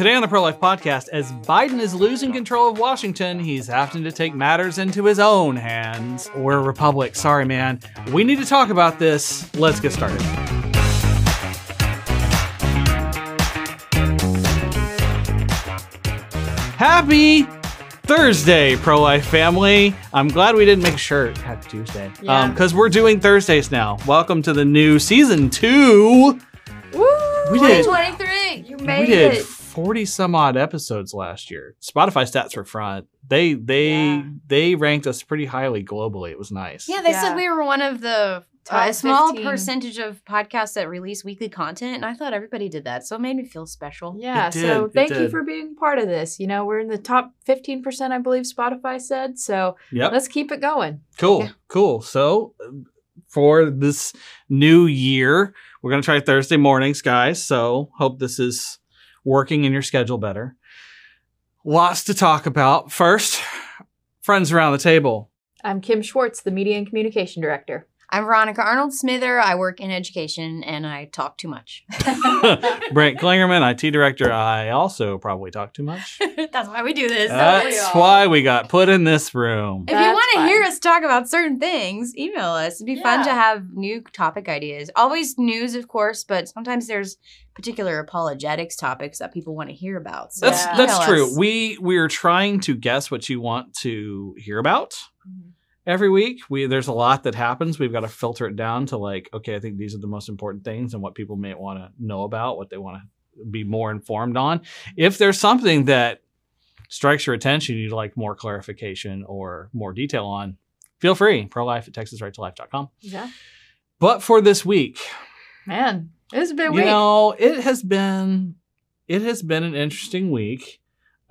Today on the Pro Life Podcast, as Biden is losing control of Washington, he's having to take matters into his own hands. We're a republic. Sorry, man. We need to talk about this. Let's get started. Happy Thursday, Pro Life family. I'm glad we didn't make a shirt. Happy Tuesday. Yeah. Um, because we're doing Thursdays now. Welcome to the new season two. Woo! We did. 2023. You made we did it. 40 some odd episodes last year. Spotify stats were front. They they Yeah. they ranked us pretty highly globally. It was nice. Yeah, they Yeah. said we were one of the Top a small 15. percentage of podcasts that release weekly content, and I thought everybody did that, so it made me feel special. Yeah, It did, so it thank you for being part of this. You know, we're in the top 15%, I believe Spotify said. So Yep. let's keep it going. Cool. Yeah. Cool. So uh, for this new year, we're gonna try Thursday mornings, guys. So hope this is working in your schedule better. Lots to talk about. First, friends around the table. I'm Kim Schwartz, the Media and Communication Director. I'm Veronica Arnold Smither. I work in education, and I talk too much. Brent Klingerman, IT director. I also probably talk too much. That's why we do this. That's all. why we got put in this room. If you want to hear us talk about certain things, email us. It'd be fun to have new topic ideas. Always news, of course, but sometimes there's particular apologetics topics that people want to hear about. So That's Yeah. that's true. us. We we're trying to guess what you want to hear about every week. We there's a lot that happens. We've got to filter it down to like, okay, I think these are the most important things and what people may want to know about, what they want to be more informed on. If there's something that strikes your attention, you'd like more clarification or more detail on, feel free. Prolife at texasrighttolife.com. Yeah. But for this week, Man, it's big you week. know, it has been it has been an interesting week.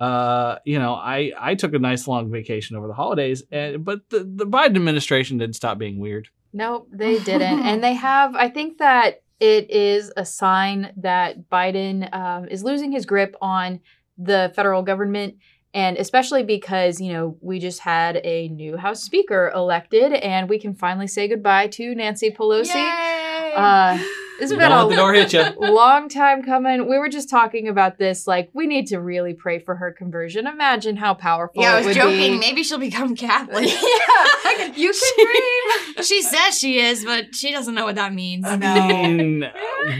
Uh, you know, I I took a nice long vacation over the holidays, and but the the Biden administration didn't stop being weird. Nope, they didn't. and they have, I think that it is a sign that Biden um, is losing his grip on the federal government. And especially because, you know, we just had a new House Speaker elected and we can finally say goodbye to Nancy Pelosi. Yay! Uh, it's Don't been let the a door hit you. long time coming. We were just talking about this. Like, we need to really pray for her conversion. Imagine how powerful yeah, I it was would joking. be. Maybe she'll become Catholic. yeah, you can dream. she says she is, but she doesn't know what that means. I mean,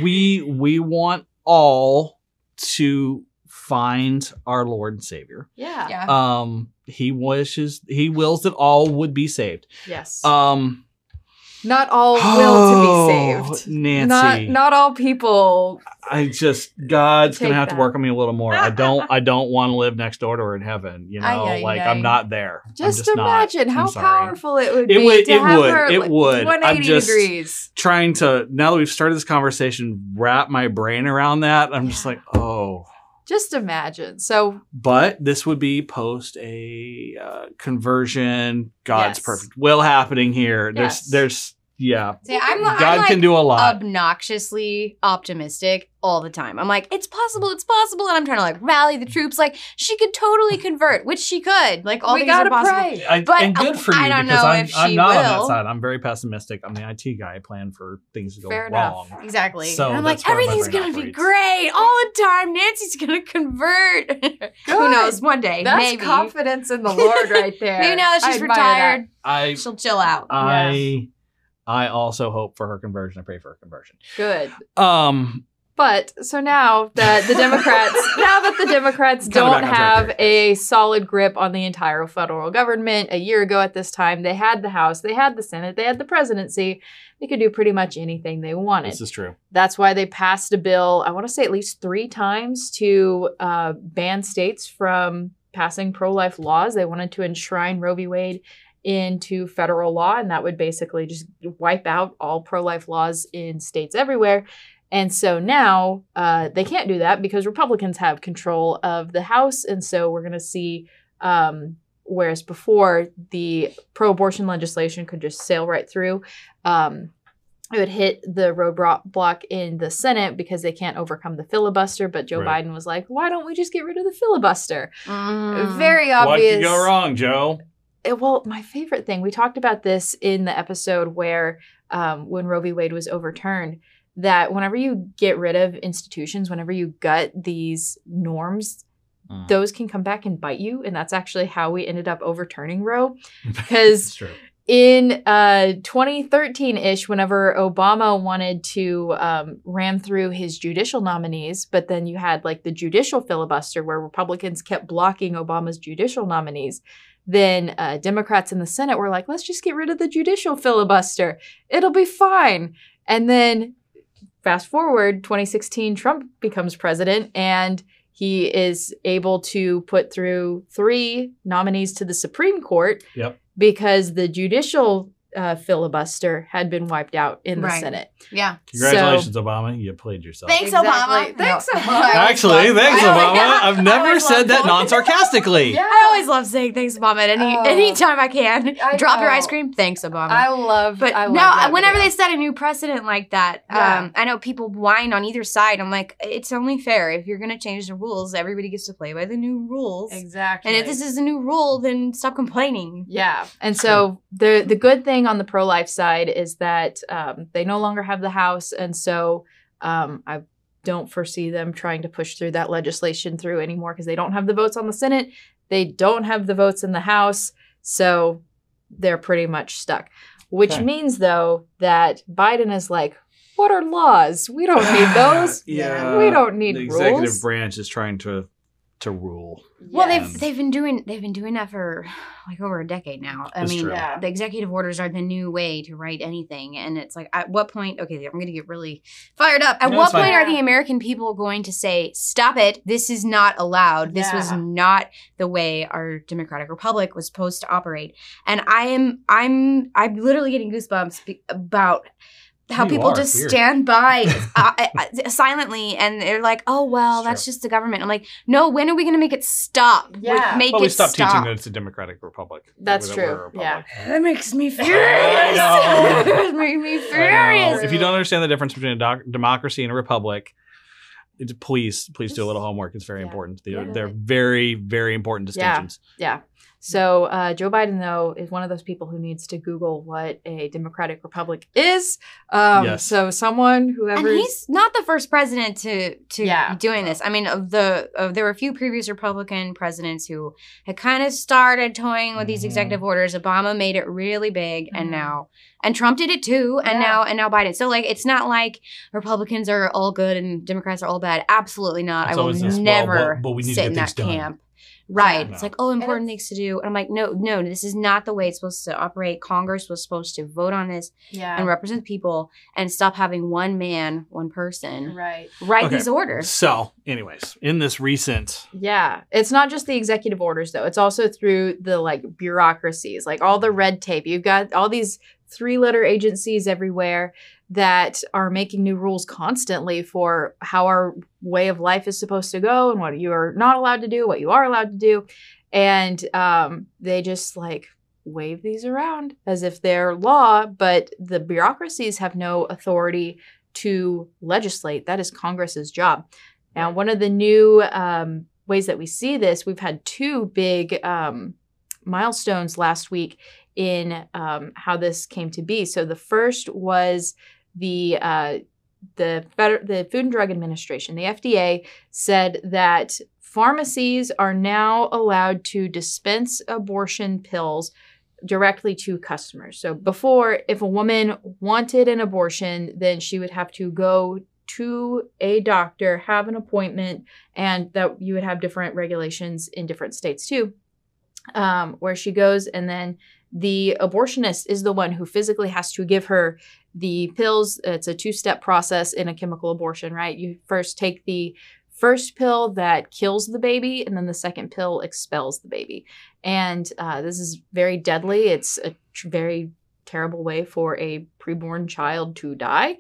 we we want all to find our Lord and Savior. Yeah. yeah. Um, he wishes he wills that all would be saved. Yes. Um, not all will oh, to be oh, saved. Nancy. Not not all people. I just God's gonna have to work on me a little more. I don't I don't want to live next door to her in heaven. You know, Ay, ay, like ay. I'm not there. I'm Just, imagine I'm how powerful it would It be would- to it have would, her it like, would. I'm 180 just- degrees. Trying to now that we've started this conversation, wrap my brain around that. I'm just like, oh. Just imagine. So But this would be post a uh, conversion. God's Yes. perfect will happening here. Yes. There's there's yeah. See, I'm, I'm God like can do a lot. obnoxiously optimistic all the time. I'm like, it's possible, it's possible, and I'm trying to like rally the troops. Like she could totally convert, which she could. Like all we these gotta are possible. pray. I, But, and good um, for I you don't because know I'm, if I'm she not on that side. I'm very pessimistic. I'm the IT guy. I plan for things to go Fair wrong. enough. Exactly. So and I'm like, everything's gonna be great all the time. Nancy's gonna convert. Who knows? One day, That's maybe. confidence in the Lord right there. Maybe now that she's admire retired, I she'll chill out. I I also hope for her conversion. I pray for her conversion. Good. Um, But so now that the Democrats, now that the Democrats don't back on track have a solid grip on the entire federal government, a year ago at this time, they had the House, they had the Senate, they had the presidency. They could do pretty much anything they wanted. this is true. That's why they passed a bill, I want to say at least three times, to uh, ban states from passing pro life laws. They wanted to enshrine Roe v. Wade into federal law, and that would basically just wipe out all pro life laws in states everywhere. And so now uh, they can't do that because Republicans have control of the House. And so we're going to see, um, whereas before the pro abortion legislation could just sail right through, um, it would hit the roadblock in the Senate because they can't overcome the filibuster. But Joe Right. Biden was like, why don't we just get rid of the filibuster? Mm. Very What obvious. could go wrong, Joe? Uh, well, my favorite thing, we talked about this in the episode where um, when Roe v. Wade was overturned, that whenever you get rid of institutions, whenever you gut these norms, Mm. those can come back and bite you. And that's actually how we ended up overturning Roe. Because in uh 2013-ish whenever obama wanted to um, ram through his judicial nominees but then you had like the judicial filibuster where republicans kept blocking obama's judicial nominees then uh, democrats in the senate were like let's just get rid of the judicial filibuster it'll be fine and then fast forward 2016 trump becomes president and he is able to put through three nominees to the supreme court Yep. because the judicial uh, filibuster had been wiped out in the Right. Senate. Yeah. Congratulations, Obama. You played yourself. Thanks, Exactly. Obama. Thanks, No. Obama. Actually, thanks, I always- Obama. I've never said that non sarcastically. I always love saying thanks, Obama. At any Oh. anytime I can, I drop your ice cream. Thanks, Obama. I love, but I love no, that whenever video. they set a new precedent like that, Yeah. um, I know people whine on either side. I'm like, it's only fair if you're gonna change the rules, everybody gets to play by the new rules. exactly, And if this is a new rule, then stop complaining. Yeah. And so the the good thing on the pro life side is that um, they no longer have the House, and so um, I don't foresee them trying to push through that legislation through anymore because they don't have the votes on the Senate, they don't have the votes in the House, so they're pretty much stuck. Which Okay. means though that Biden is like, what are laws? We don't need those. yeah. We don't need rules. the executive rules. branch is trying to to rule. Well, Yeah. they've they've been doing they've been doing that for like over a decade now. I mean, true. Yeah. the executive orders are the new way to write anything, and it's like, at what point? Okay, I'm going to get really fired up. At No, what it's fine. point are the American people going to say, "Stop it! This is not allowed. This was not the way our democratic republic was supposed to operate." And I am I'm I'm literally getting goosebumps about. How You people are. just Weird. stand by uh, uh, silently and they're like, "Oh well, Sure. that's just the government." I'm like, "No, when are we going to make it stop? Like, Yeah. make Well, we it stopped stop." teaching that it's a democratic republic. That's That true. we're a republic. That makes me furious. know. it makes me furious. If you don't understand the difference between a doc- democracy and a republic, it's, please, please do a little homework. It's very Yeah. important. They're, Yeah. they're very, very important Yeah. distinctions. Yeah. So uh, Joe Biden, though, is one of those people who needs to Google what a democratic republic is. Um, Yes. So someone, and whoever, he's not the first president to to Yeah. doing this. I mean, of the of, there were a few previous Republican presidents who had kind of started toying with these Mhm. executive orders. Obama made it really big, and Mhm. now and Trump did it too, and Yeah. now and now Biden. So like, it's not like Republicans are all good and Democrats are all bad. Absolutely not. It's I will this, never well, but we need to sit get in that things done. Camp. Right. Yeah. It's like, oh, important things to do. And I'm like, no, no, this is not the way it's supposed to operate. Congress was supposed to vote on this yeah, and represent people and stop having one man, one person right, write Okay. these orders. So, anyways, in this recent, yeah. It's not just the executive orders, though. It's also through the like bureaucracies, like all the red tape. You've got all these three-letter agencies everywhere that are making new rules constantly for how our way of life is supposed to go and what you are not allowed to do, what you are allowed to do. And um, they just like wave these around as if they're law, but the bureaucracies have no authority to legislate. That is Congress's job. Now, one of the new um, ways that we see this, we've had two big um, milestones last week in um, how this came to be. So the first was the uh, the Feder- the Food and Drug Administration, the FDA, said that pharmacies are now allowed to dispense abortion pills directly to customers. So before, if a woman wanted an abortion, then she would have to go to a doctor, have an appointment, and that you would have different regulations in different states too, um, where she goes, and then the abortionist is the one who physically has to give her the pills. It's a two step process in a chemical abortion, right? You first take the first pill that kills the baby, and then the second pill expels the baby. And uh, this is very deadly. It's a tr- very terrible way for a preborn child to die.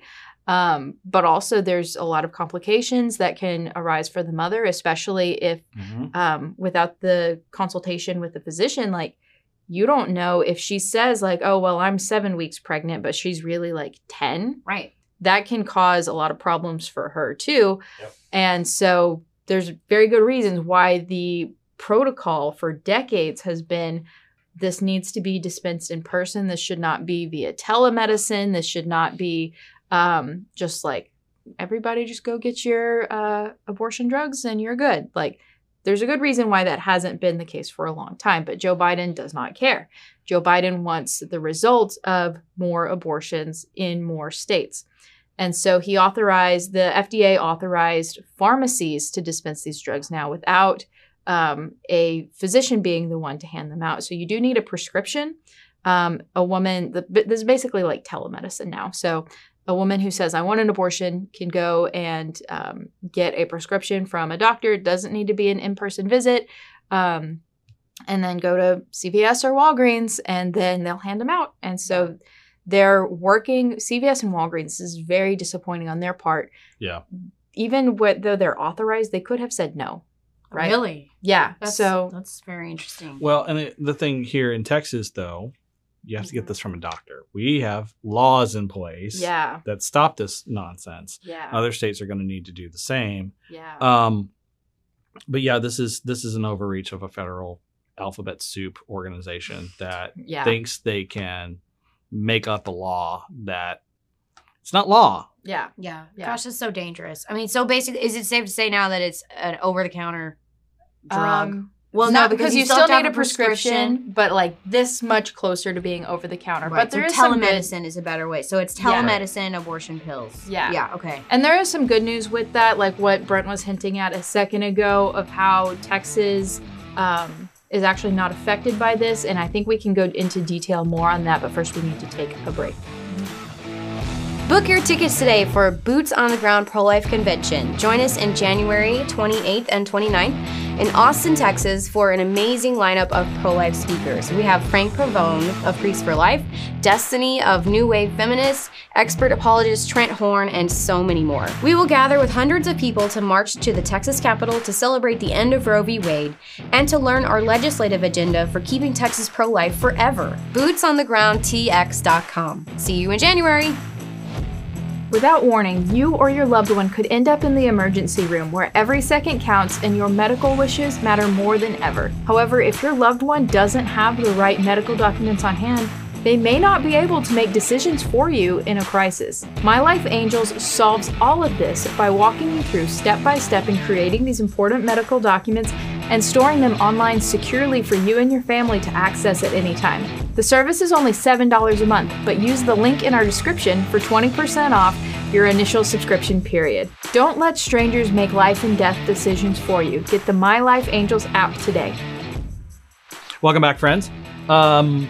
Um, but also, there's a lot of complications that can arise for the mother, especially if um, without the consultation with the physician, like you don't know if she says like, "Oh, well, I'm seven weeks pregnant," but she's really like ten Right. that can cause a lot of problems for her too. Yep. And so there's very good reasons why the protocol for decades has been this needs to be dispensed in person. This should not be via telemedicine. This should not be um, just like everybody just go get your uh, abortion drugs and you're good. Like there's a good reason why that hasn't been the case for a long time, but Joe Biden does not care. Joe Biden wants the results of more abortions in more states. And so he authorized, the FDA authorized pharmacies to dispense these drugs now without um, a physician being the one to hand them out. So you do need a prescription. Um, a woman, the, this is basically like telemedicine now. So a woman who says, I want an abortion can go and um, get a prescription from a doctor. It doesn't need to be an in person visit. Um, and then go to CVS or Walgreens and then they'll hand them out. And so they're working, CVS and Walgreens is very disappointing on their part. Yeah. Even what, though they're authorized, they could have said no. Right. Really? Yeah. That's, so that's very interesting. Well, and it, the thing here in Texas, though, you have to get this from a doctor. We have laws in place yeah. that stop this nonsense. Yeah. Other states are going to need to do the same. yeah. Um, but yeah, this is this is an overreach of a federal alphabet soup organization that yeah. thinks they can make up a law that it's not law. yeah. yeah. Yeah. Gosh, that's so dangerous. I mean, so basically, is it safe to say now that it's an over the counter drug? Um, well, no, not because you still still need a prescription, but like this much closer to being over the counter. Right, But there so is some good, telemedicine is a better way. So it's Yeah. telemedicine, abortion pills. Yeah. Yeah. Okay. and there is some good news with that, like what Brent was hinting at a second ago of how Texas um, is actually not affected by this. And I think we can go into detail more on that. But first, we need to take a break. Book your tickets today for Boots on the Ground Pro Life Convention. Join us in January 28th and 29th in Austin, Texas for an amazing lineup of pro life speakers. We have Frank Pavone of Priests for Life, Destiny of New Wave Feminists, expert apologist Trent Horn, and so many more. We will gather with hundreds of people to march to the Texas Capitol to celebrate the end of Roe v. Wade and to learn our legislative agenda for keeping Texas pro life forever. BootsOnTheGroundTX.com. See you in January. Without warning, you or your loved one could end up in the emergency room where every second counts and your medical wishes matter more than ever. However, if your loved one doesn't have the right medical documents on hand, they may not be able to make decisions for you in a crisis. My Life Angels solves all of this by walking you through step by step in creating these important medical documents and storing them online securely for you and your family to access at any time. The service is only $7 a month, but use the link in our description for 20% off your initial subscription period. Don't let strangers make life and death decisions for you. Get the My Life Angels app today. Welcome back, friends. Um,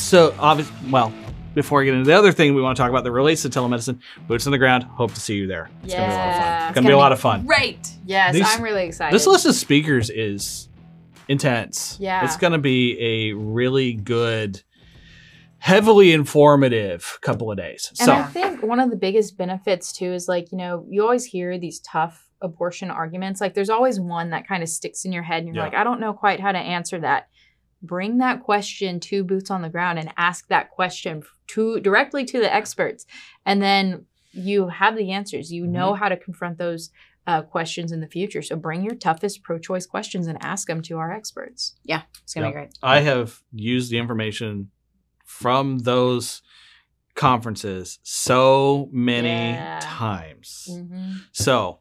so obvious. Well, before we get into the other thing we want to talk about that relates to telemedicine, boots on the ground. Hope to see you there. It's gonna be a lot of fun. Yeah. It's gonna be a lot of fun. Great. Yes, These- I'm really excited. This list of speakers is intense. Yeah. It's going to be a really good, heavily informative couple of days. And so, I think one of the biggest benefits too is like, you know, you always hear these tough abortion arguments. Like there's always one that kind of sticks in your head and you're Yeah. like, I don't know quite how to answer that. Bring that question to boots on the ground and ask that question to directly to the experts. And then you have the answers. You know Mm-hmm. how to confront those uh, questions in the future. So bring your toughest pro-choice questions and ask them to our experts. Yeah it's gonna Yeah. be great. I have used the information from those conferences so many Yeah. times. Mm-hmm. So,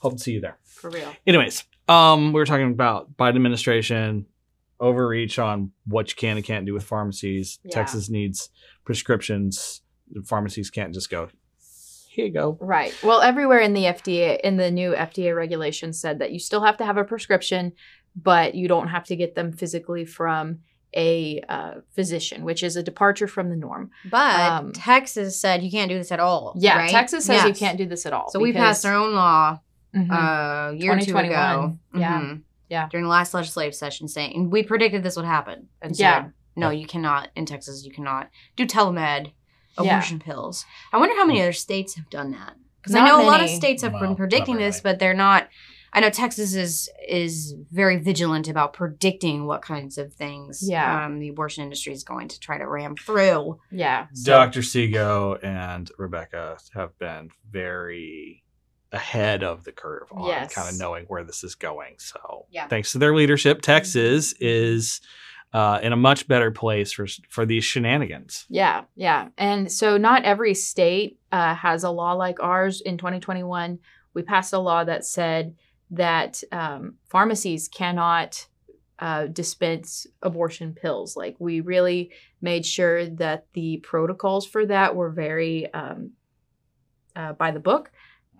hope to see you there. For real. Anyways, um, we were talking about Biden administration overreach on what you can and can't do with pharmacies. Yeah. Texas needs prescriptions. Pharmacies can't just go, here you go. Right. Well, everywhere in the FDA, in the new FDA regulation said that you still have to have a prescription, but you don't have to get them physically from a uh, physician, which is a departure from the norm. But Um, Texas said you can't do this at all. Yeah, right? Texas says you can't do this at all. So we passed our own law Mhm. uh, a year or two ago. Yeah. Mhm. Yeah. During the last legislative session, saying we predicted this would happen. And said, Yeah. no, you cannot in Texas. You cannot do telemed Yeah. abortion pills. I wonder how many other states have done that because I Not know a lot of states have Well, been predicting really. this, but they're not. I know Texas is is very vigilant about predicting what kinds of things Yeah. um, the abortion industry is going to try to ram through. yeah. So- Dr. Seago and Rebecca have been very ahead of the curve on Yes. kind of knowing where this is going. So, Yeah. thanks to their leadership, Texas is uh, in a much better place for for these shenanigans. Yeah, yeah. And so not every state uh, has a law like ours. In 2021, we passed a law that said that um, pharmacies cannot uh, dispense abortion pills. Like we really made sure that the protocols for that were very um, uh, by the book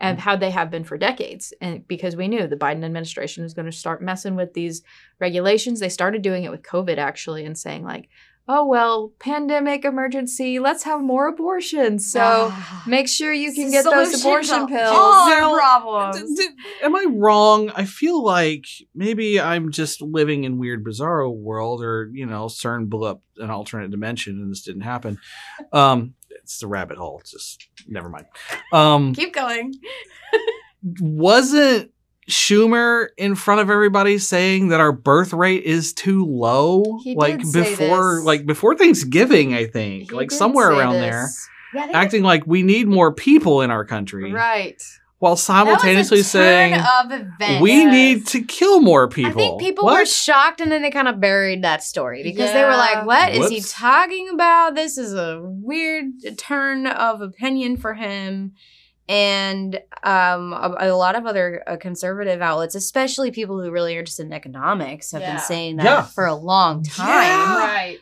and how they have been for decades. And because we knew the Biden administration was going to start messing with these regulations, they started doing it with COVID actually and saying like, oh well, pandemic emergency, let's have more abortions. So Ah. make sure you can get those abortion to pills. all our Now, problems. D- d- am I wrong? I feel like maybe I'm just living in weird bizarro world, or you know, CERN blew up an alternate dimension and this didn't happen. Um, it's the rabbit hole. It's just never mind. Um, Keep going. wasn't Schumer in front of everybody saying that our birth rate is too low? He like before, like before Thanksgiving, I think, He like somewhere around this. there, Yeah, acting like we need more people in our country, Right. While simultaneously saying we need to kill more people. I think people What? were shocked and then they kind of buried that story because they were Yeah. like, what is he talking about? This is a weird turn of opinion for him. And um, a, a lot of other uh, conservative outlets, especially people who really are interested in economics, have Yeah. been saying that Yeah. for a long time. Yeah. Right.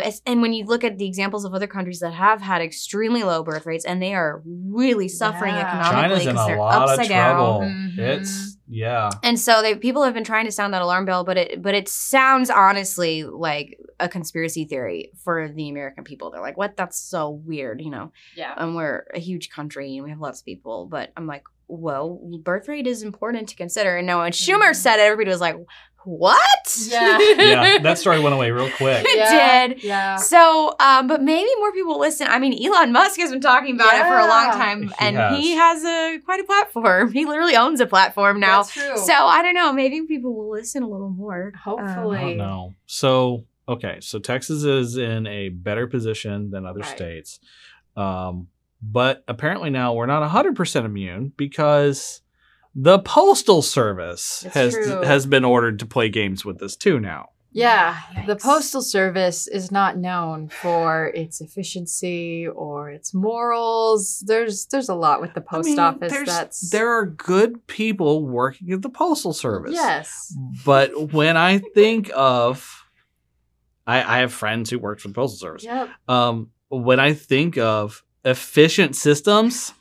It's- and when you look at the examples of other countries that have had extremely low birth rates and they are really suffering Yeah. economically China's in because a they're lot of upside trouble. down. Mhm. It's yeah. And so they people have been trying to sound that alarm bell, but it but it sounds honestly like a conspiracy theory for the American people. They're like, "What? That's so weird," you know. Yeah. And we're a huge country and we have lots of people, but I'm like, well, birth rate is important to consider. And now when Schumer Mhm. said it, everybody was like, "What?" Yeah. Yeah, that story went away real quick. It Yeah. did. Yeah. So, um, but maybe more people listen. I mean, Elon Musk has been talking about it for a long time, He and has. he has a quite a platform. He literally owns a platform now. That's true. So I don't know. Maybe people will listen a little more. Hopefully. I don't. So okay, so Texas is in a better position than other Right. states, um, but apparently now we're not hundred percent immune because the postal service It's has true. has been ordered to play games with this too now. Yeah, the Postal Service is not known for its efficiency or its morals. There's there's a lot with the I post mean, office that's there are good people working at the postal service. Yes. But when I think of, I, I have friends who worked for the postal service. Yep. Um, when I think of efficient systems,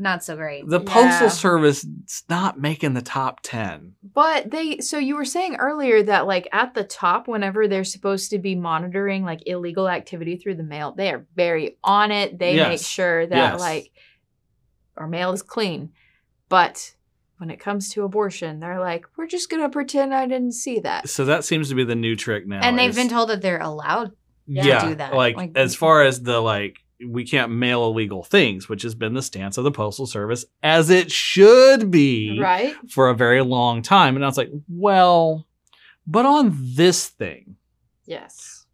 Not so great. the Yeah. postal service is not making the top ten. But they so you were saying earlier that like at the top whenever they're supposed to be monitoring like illegal activity through the mail, they are very on it. They make sure that Yes. like our mail is clean. But when it comes to abortion, they're like, we're just going to pretend I didn't see that. So that seems to be the new trick now. and they've is- been told that they're allowed. yeah, to do that. Like, Like- as far as the like, we can't mail illegal things, which has been the stance of the postal service, as it should be. Right? for a very long time. And I was like, well, but on this thing, Yes.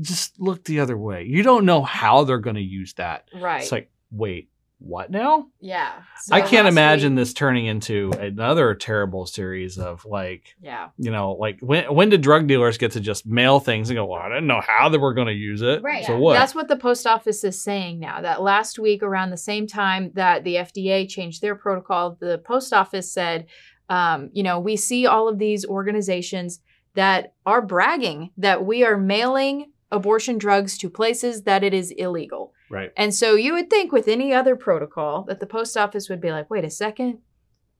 just look the other way. You don't know how they're going to use that. Right. It's like, wait, what now? yeah. I can't imagine week- this turning into another terrible series of like, Yeah. you know, like when when did drug dealers get to just mail things and go, well, I didn't know how they were going to use it. Right. So Yeah. what? That's what the post office is saying now. That last week, around the same time that the FDA changed their protocol, the post office said, um, you know, we see all of these organizations that are bragging that we are mailing abortion drugs to places that it is illegal. Right. And so you would think with any other protocol that the post office would be like, wait a second,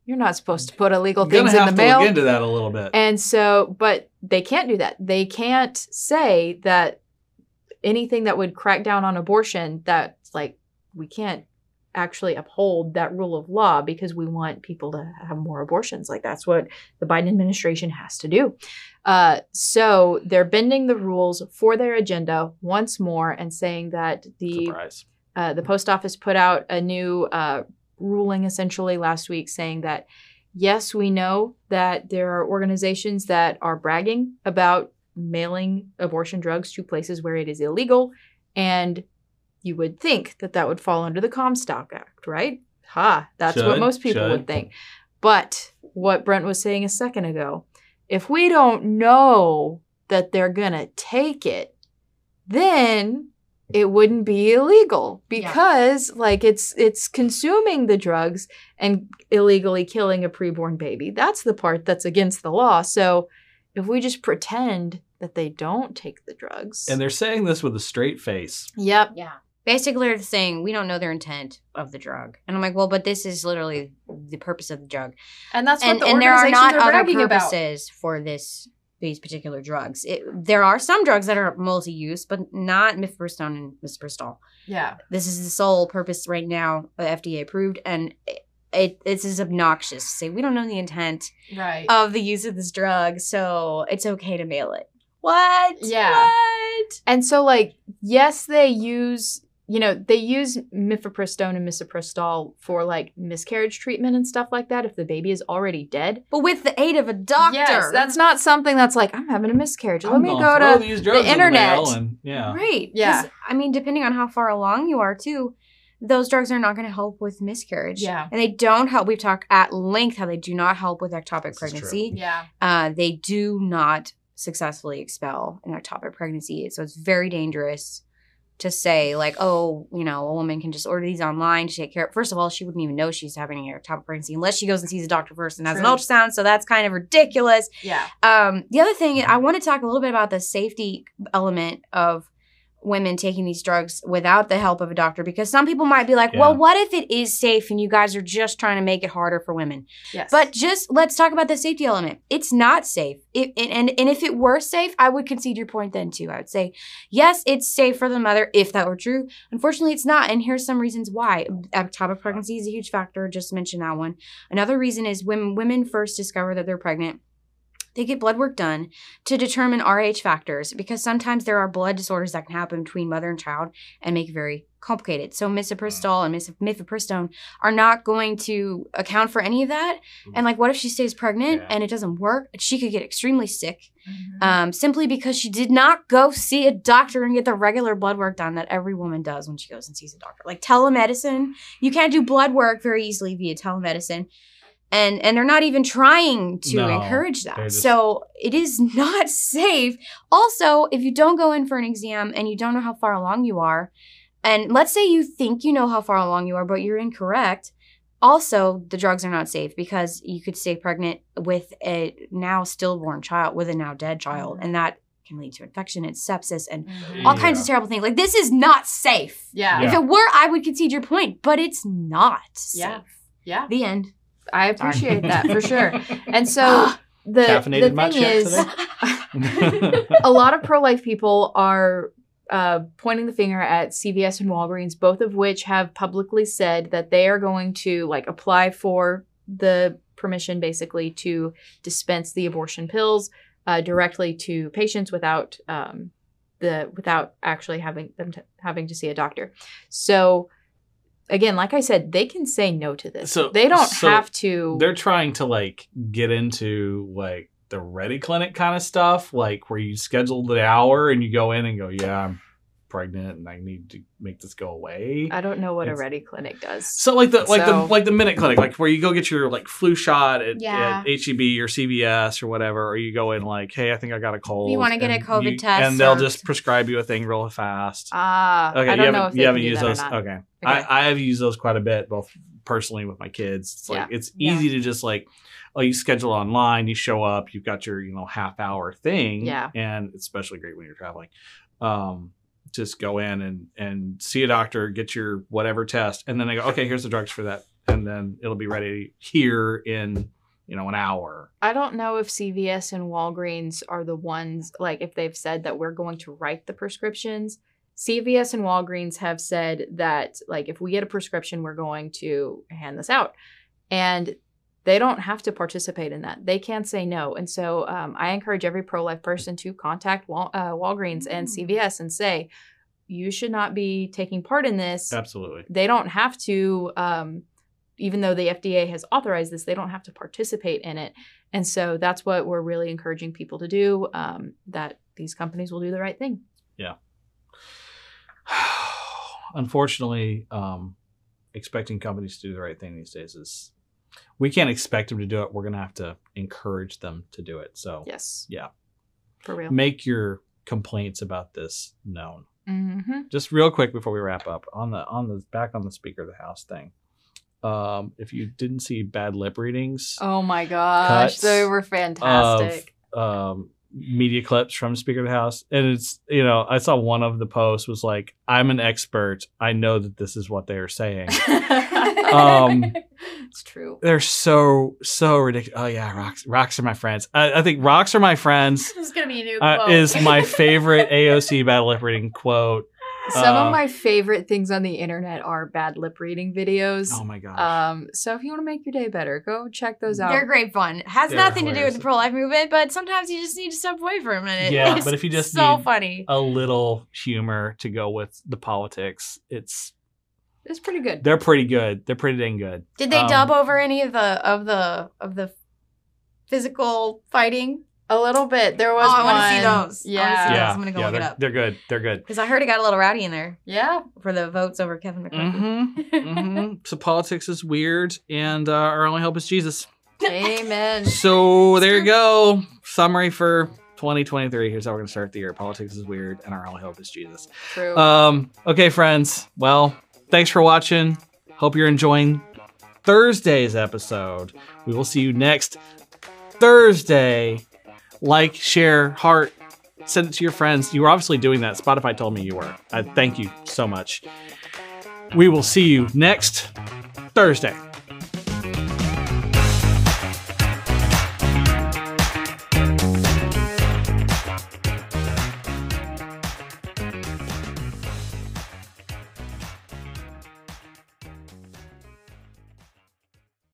you're not supposed to put illegal You're things in the to mail. look into that a little bit. And so, but they can't do that. They can't say that anything that would crack down on abortion, that's like, we can't actually uphold that rule of law because we want people to have more abortions. Like, that's what the Biden administration has to do. Uh, so they're bending the rules for their agenda once more and saying that the uh, the post office put out a new uh, ruling essentially last week saying that yes, we know that there are organizations that are bragging about mailing abortion drugs to places where it is illegal, and you would think that that would fall under the Comstock Act, right? Ha, that's what most people should. would think. But what Brent was saying a second ago if we don't know that they're going to take it, then it wouldn't be illegal because like it's it's consuming the drugs and illegally killing a preborn baby. That's the part that's against the law. So if we just pretend that they don't take the drugs. And they're saying this with a straight face. Yep. Yeah. Basically, they're saying we don't know their intent of the drug, and I'm like, well, but this is literally the purpose of the drug, And that's what and the and there are not are other bragging about. purposes for this these particular drugs. It, there are some drugs that are multi-use, but not mifepristone and misoprostol. Yeah. This is the sole purpose right now, uh, FDA approved, and it, it this is obnoxious to say we don't know the intent Right. of the use of this drug, so it's okay to mail it. What? Yeah. What? And so, like, yes, they use, you know, they use mifepristone and misoprostol for like miscarriage treatment and stuff like that if the baby is already dead. But with the aid of a doctor. Yes, that's not something that's like, I'm having a miscarriage. Let I'm me go to. these drugs in internet. mail and, yeah. Right. 'cause, Yeah. I mean, depending on how far along you are, too, those drugs are not going to help with miscarriage. Yeah. And they don't help. We've talked at length how they do not help with ectopic This pregnancy. Yeah. Uh, they do not successfully expel an ectopic pregnancy. So it's very dangerous to say, like, oh, you know, a woman can just order these online to take care of. First of all, she wouldn't even know she's having a ectopic pregnancy unless she goes and sees a doctor first and has an ultrasound. So that's kind of ridiculous. Yeah. Um, the other thing, I want to talk a little bit about the safety element of women taking these drugs without the help of a doctor because some people might be like, well, what if it is safe and you guys are just trying to make it harder for women? Yes. But just let's talk about the safety element. It's not safe. It, and, and and if it were safe, I would concede your point then too. I would say, yes, it's safe for the mother if that were true. Unfortunately, it's not. And here's some reasons why. Ectopic pregnancy is a huge factor. Just mention that one. Another reason is when women first discover that they're pregnant, they get blood work done to determine RH factors because sometimes there are blood disorders that can happen between mother and child and make it very complicated. So misoprostol and mis- mifepristone are not going to account for any of that. And like, what if she stays pregnant Yeah. and it doesn't work? She could get extremely sick Mhm. um, simply because she did not go see a doctor and get the regular blood work done that every woman does when she goes and sees a doctor. Like telemedicine, you can't do blood work very easily via telemedicine. And, and they're not even trying to No, encourage that. just- So it is not safe. Also, if you don't go in for an exam and you don't know how far along you are, and let's say you think you know how far along you are, but you're incorrect, also the drugs are not safe because you could stay pregnant with a now stillborn child, with a now dead child, Mhm. and that can lead to infection and sepsis and Mhm. all kinds Yeah. of terrible things. Like this is not safe. Yeah. If it were, I would concede your point, but it's not safe. Yeah. Yeah. The end. I appreciate that for sure. And so the, Caffeinated the thing is, a lot of pro life people are uh, pointing the finger at CVS and Walgreens, both of which have publicly said that they are going to like apply for the permission basically to dispense the abortion pills uh, directly to patients without um, the without actually having them to, having to see a doctor. So again, like I said, they can say no to this. So- they don't so have to. They're trying to like get into like the ready clinic kind of stuff, like where you schedule the hour and you go in and go, yeah, I'm pregnant and I need to make this go away. I don't know what a Ready Clinic does. So like the like So- the like the minute clinic, like where you go get your like flu shot at, Yeah. at HEB or CVS or whatever, or you go in like, hey, I think I got a cold. You wanna get a and COVID you- test and they'll or- just prescribe you a thing real fast. Ah, Okay, I you don't haven't know if you haven't used those. Okay, Okay. I, I have used those quite a bit, both personally with my kids. It's like Yeah. it's Yeah. easy to just like, oh, you schedule online, you show up, you've got your you know half hour thing, Yeah. and it's especially great when you're traveling. Um, just go in and and see a doctor, get your whatever test, and then they go, okay, here's the drugs for that, and then it'll be ready here in you know an hour. I don't know if CVS and Walgreens are the ones, like, if they've said that we're going to write the prescriptions. CVS and Walgreens have said that, like, if we get a prescription, we're going to hand this out. And they don't have to participate in that. They can't say no. And so um, I encourage every pro life person to contact Wal- uh, Walgreens and Mm. CVS and say, you should not be taking part in this Absolutely. they don't have to um, even though the fda has authorized this they don't have to participate in it and so that's what we're really encouraging people to do um, that these companies will do the right thing Yeah. Unfortunately, um, expecting companies to do the right thing these days is we can't expect them to do it. We're gonna have to encourage them to do it. So Yes. Yeah. For real. make your complaints about this known. Mm-hmm. Just real quick before we wrap up on the on the back on the Speaker of the House thing. Um, if you didn't see bad lip readings Oh my gosh, they were fantastic. um, media clips from Speaker of the House, and it's you know I saw one of the posts was like I'm an expert. I know that this is what they are saying. um, it's true. They're so so ridiculous. Oh yeah, rocks rocks are my friends. I, I think rocks are my friends This is gonna be a new uh, quote. is my favorite AOC bad lip reading quote. Some Uh, of my favorite things on the internet are bad lip reading videos. Oh my gosh. Um, so if you want to make your day better, go check those out. They're great fun. It has They're nothing to do with the pro life movement, but sometimes you just need to step away for a minute. Yeah, It's but if you just so need- funny. a little humor to go with the politics. It's It's pretty good. they're pretty good. They're pretty dang good. Did they um, dub over any of the of the of the physical fighting? A little bit. There was Oh, I one. wanna see those. I see Yeah. those. yeah, I'm gonna go yeah, look it they're, up. they're good. They're good. Because I heard it got a little rowdy in there Yeah. for the votes over Kevin McCarthy. Mm-hmm. mm-hmm. So politics is weird, and uh, our only hope is Jesus. Amen. So there you go. Summary for 2023. Here's how we're gonna start the year. Politics is weird, and our only hope is Jesus. True. Um, okay, friends. Well, thanks for watching. Hope you're enjoying Thursday's episode. We will see you next Thursday. Like, share, heart, send it to your friends. You were obviously doing that. Spotify told me you were. I thank you so much. We will see you next Thursday.